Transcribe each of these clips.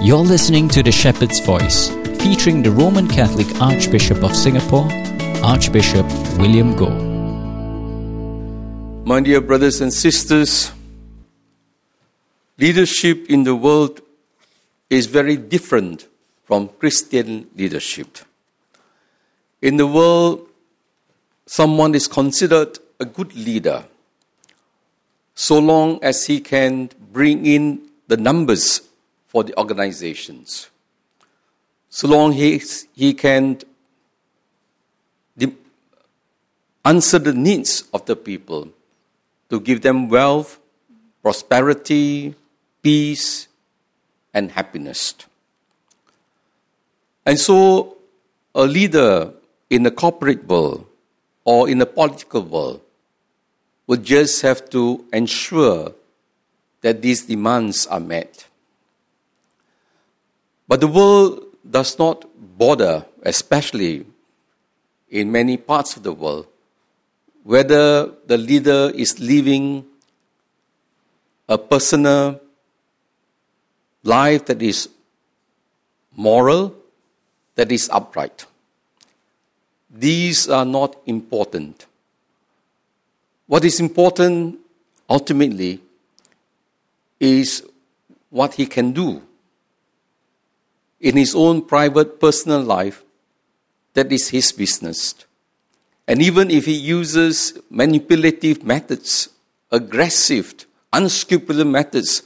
You're listening to The Shepherd's Voice, featuring the Roman Catholic Archbishop of Singapore, Archbishop William Goh. My dear brothers and sisters, leadership in the world is very different from Christian leadership. In the world, someone is considered a good leader so long as he can bring in the numbers for the organizations. So long he, he can de- answer the needs of the people to give them wealth, prosperity, peace, and happiness. And so, a leader in the corporate world or in the political world would just have to ensure that these demands are met. But the world does not bother, especially in many parts of the world, whether the leader is living a personal life that is moral, that is upright. These are not important. What is important ultimately is what he can do in his own private personal life. That is his business. And even if he uses manipulative methods, aggressive, unscrupulous methods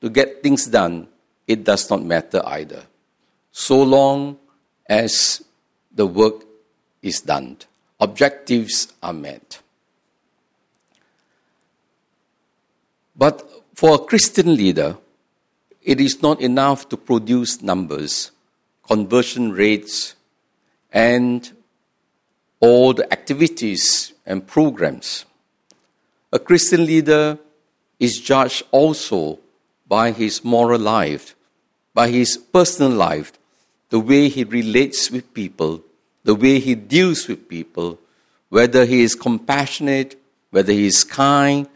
to get things done, it does not matter either. So long as the work is done, objectives are met. But for a Christian leader, it is not enough to produce numbers, conversion rates, and all the activities and programs. A Christian leader is judged also by his moral life, by his personal life, the way he relates with people, the way he deals with people, whether he is compassionate, whether he is kind,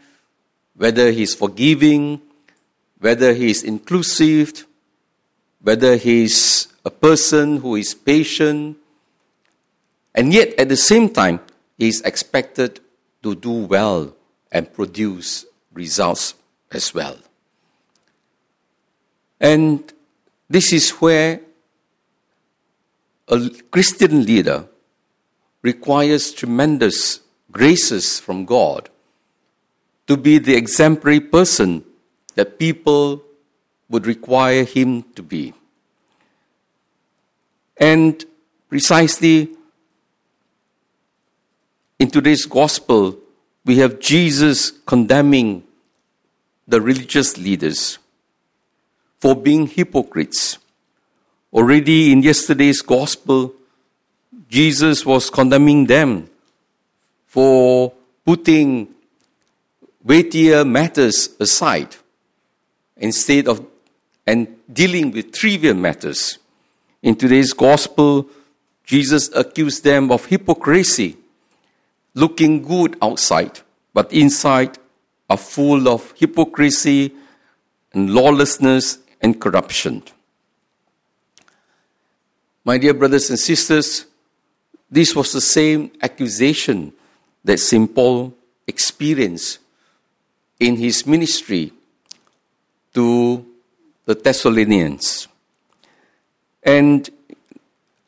whether he is forgiving, whether he is inclusive, whether he is a person who is patient, and yet at the same time, he is expected to do well and produce results as well. And this is where a Christian leader requires tremendous graces from God to be the exemplary person that people would require him to be. And precisely in today's gospel, we have Jesus condemning the religious leaders for being hypocrites. Already in yesterday's gospel, Jesus was condemning them for putting weightier matters aside instead of and dealing with trivial matters. In today's gospel, Jesus accused them of hypocrisy, looking good outside, but inside are full of hypocrisy and lawlessness and corruption. My dear brothers and sisters, this was the same accusation that St. Paul experienced in his ministry to the Thessalonians. And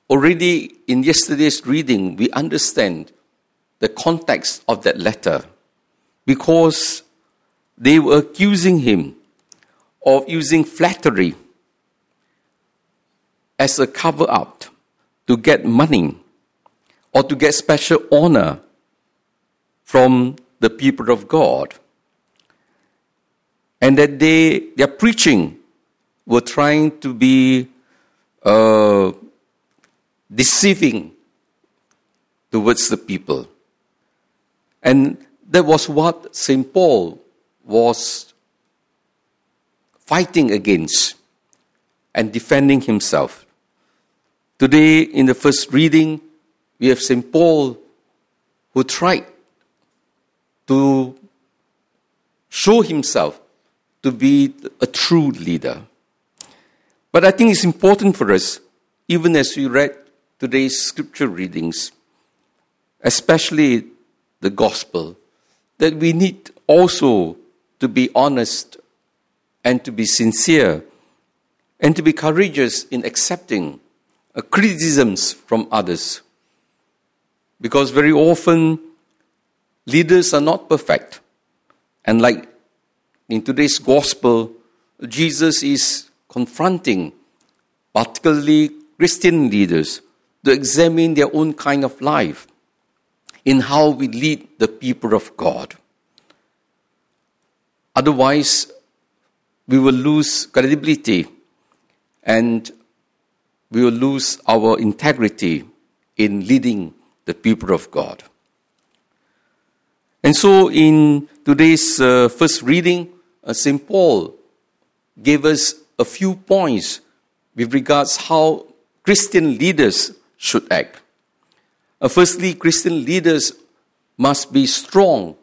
already in yesterday's reading, we understand the context of that letter because they were accusing him of using flattery as a cover up to get money or to get special honor from the people of God. And that they, their preaching were trying to be uh, deceiving towards the people. And that was what St. Paul was fighting against and defending himself. Today, in the first reading, we have St. Paul who tried to show himself to be a true leader. But I think it's important for us, even as we read today's scripture readings, especially the gospel, that we need also to be honest and to be sincere and to be courageous in accepting criticisms from others. Because very often, leaders are not perfect. And like in today's gospel, Jesus is confronting particularly Christian leaders to examine their own kind of life in how we lead the people of God. Otherwise, we will lose credibility and we will lose our integrity in leading the people of God. And so, in today's uh, first reading, St. Paul gave us a few points with regards how Christian leaders should act. Uh, firstly, Christian leaders must be strong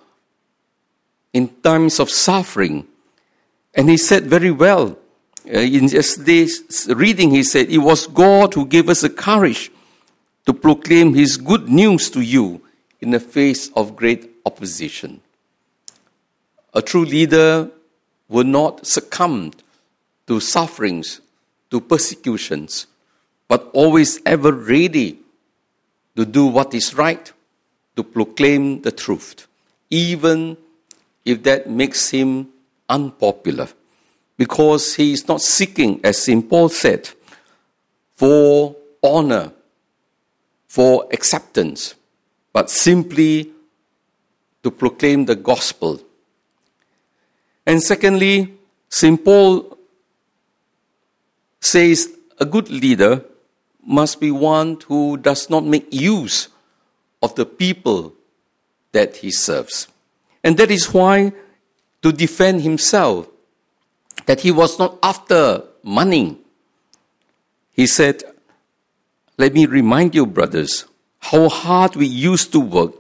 in times of suffering. And he said very well uh, in yesterday's reading, he said, It was God who gave us the courage to proclaim his good news to you in the face of great opposition. A true leader will not succumb to sufferings, to persecutions, but always ever ready to do what is right, to proclaim the truth, even if that makes him unpopular, because he is not seeking, as St. Paul said, for honor, for acceptance, but simply to proclaim the gospel. And secondly, St. Paul says a good leader must be one who does not make use of the people that he serves. And that is why, to defend himself, that he was not after money, he said, Let me remind you, brothers, how hard we used to work,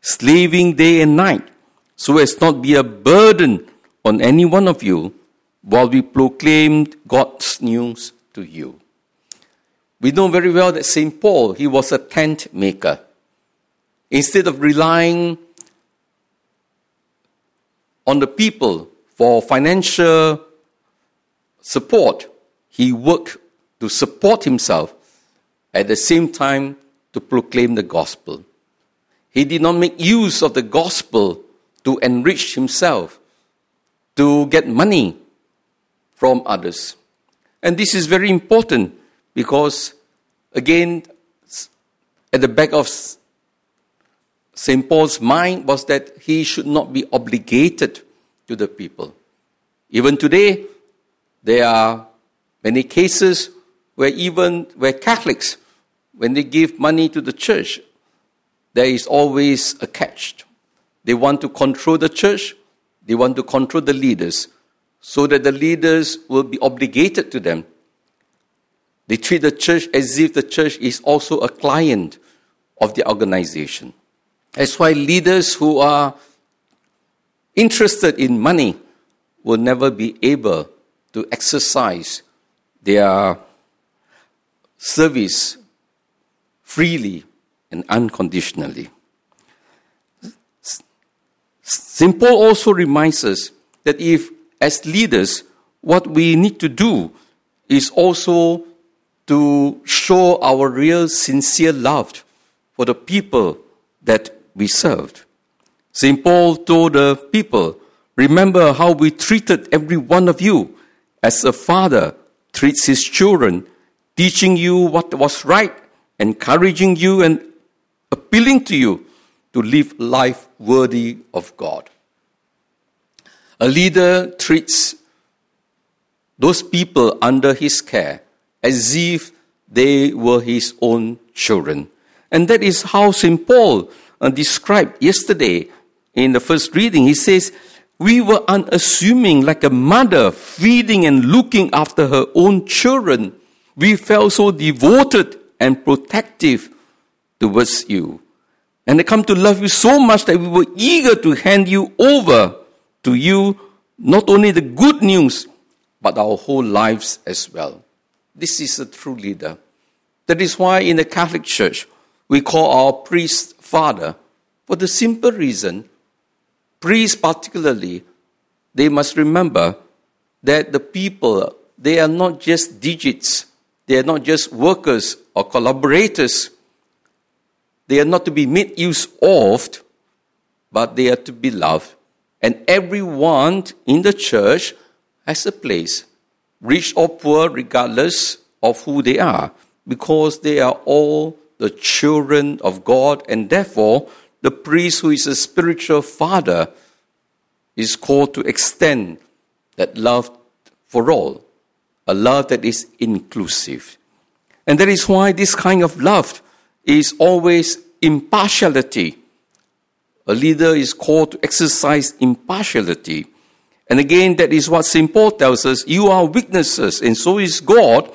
slaving day and night, so as not be a burden on any one of you while we proclaimed God's news to you. We know very well that St. Paul, he was a tent maker. Instead of relying on the people for financial support, he worked to support himself at the same time to proclaim the gospel. He did not make use of the gospel to enrich himself, to get money from others. And this is very important because, again, at the back of St. Paul's mind was that he should not be obligated to the people. Even today, there are many cases where even where Catholics, when they give money to the church, there is always a catch. They want to control the church, they want to control the leaders, so that the leaders will be obligated to them. They treat the church as if the church is also a client of the organization. That's why leaders who are interested in money will never be able to exercise their service freely and unconditionally. St. Paul also reminds us that if, as leaders, what we need to do is also to show our real, sincere love for the people that we served. St. Paul told the people, Remember how we treated every one of you as a father treats his children, teaching you what was right, encouraging you, and appealing to you to live life worthy of God. A leader treats those people under his care as if they were his own children. And that is how St. Paul uh, described yesterday in the first reading. He says, We were unassuming like a mother feeding and looking after her own children. We felt so devoted and protective towards you. And they come to love you so much that we were eager to hand you over to you not only the good news, but our whole lives as well. this is a true leader. That is why in the Catholic Church, we call our priest father for the simple reason, priests particularly, they must remember that the people, they are not just digits, they are not just workers or collaborators. They are not to be made use of, but they are to be loved. And everyone in the church has a place, rich or poor, regardless of who they are, because they are all the children of God, and therefore, the priest who is a spiritual father is called to extend that love for all, a love that is inclusive. And that is why this kind of love is always impartiality a leader is called to exercise impartiality. And again, that is what St. Paul tells us you are witnesses, and so is God,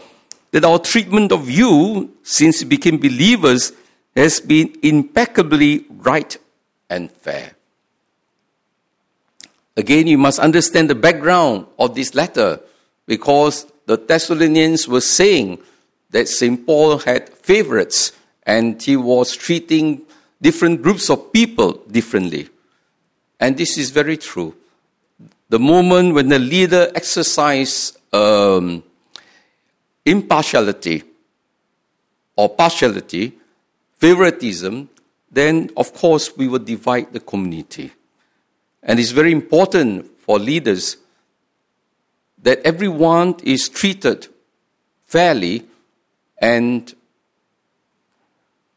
that our treatment of you, since you became believers, has been impeccably right and fair. Again, you must understand the background of this letter because the Thessalonians were saying that St. Paul had favorites and he was treating different groups of people differently. And this is very true. The moment when the leader exercises um, impartiality or partiality, favoritism, then of course we will divide the community. And it's very important for leaders that everyone is treated fairly and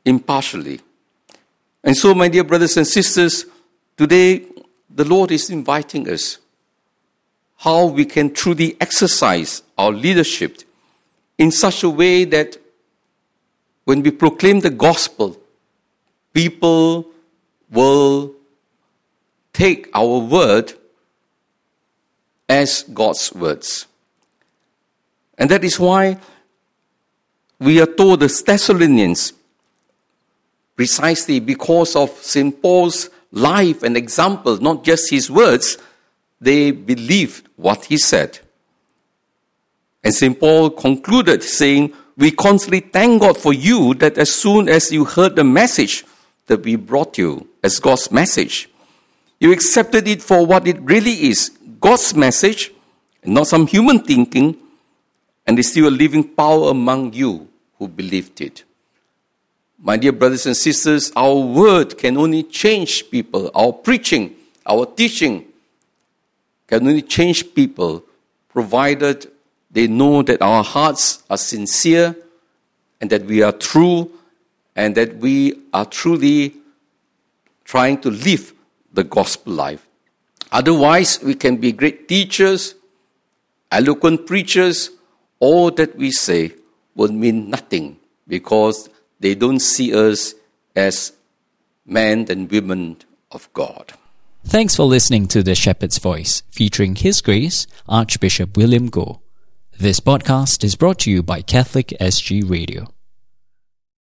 impartially. And so, my dear brothers and sisters, today the Lord is inviting us how we can truly exercise our leadership in such a way that when we proclaim the gospel, people will take our word as God's words. And that is why we are told the Thessalonians precisely because of St. Paul's life and example, not just his words, they believed what he said. And St. Paul concluded saying, We constantly thank God for you that as soon as you heard the message that we brought you as God's message, you accepted it for what it really is God's message, not some human thinking, and is still a living power among you who believed it. My dear brothers and sisters, our word can only change people. Our preaching, our teaching can only change people provided they know that our hearts are sincere and that we are true and that we are truly trying to live the gospel life. Otherwise, we can be great teachers, eloquent preachers, all that we say will mean nothing because they don't see us as men and women of God. Thanks for listening to The Shepherd's Voice, featuring His Grace, Archbishop William Goh. This podcast is brought to you by Catholic SG Radio.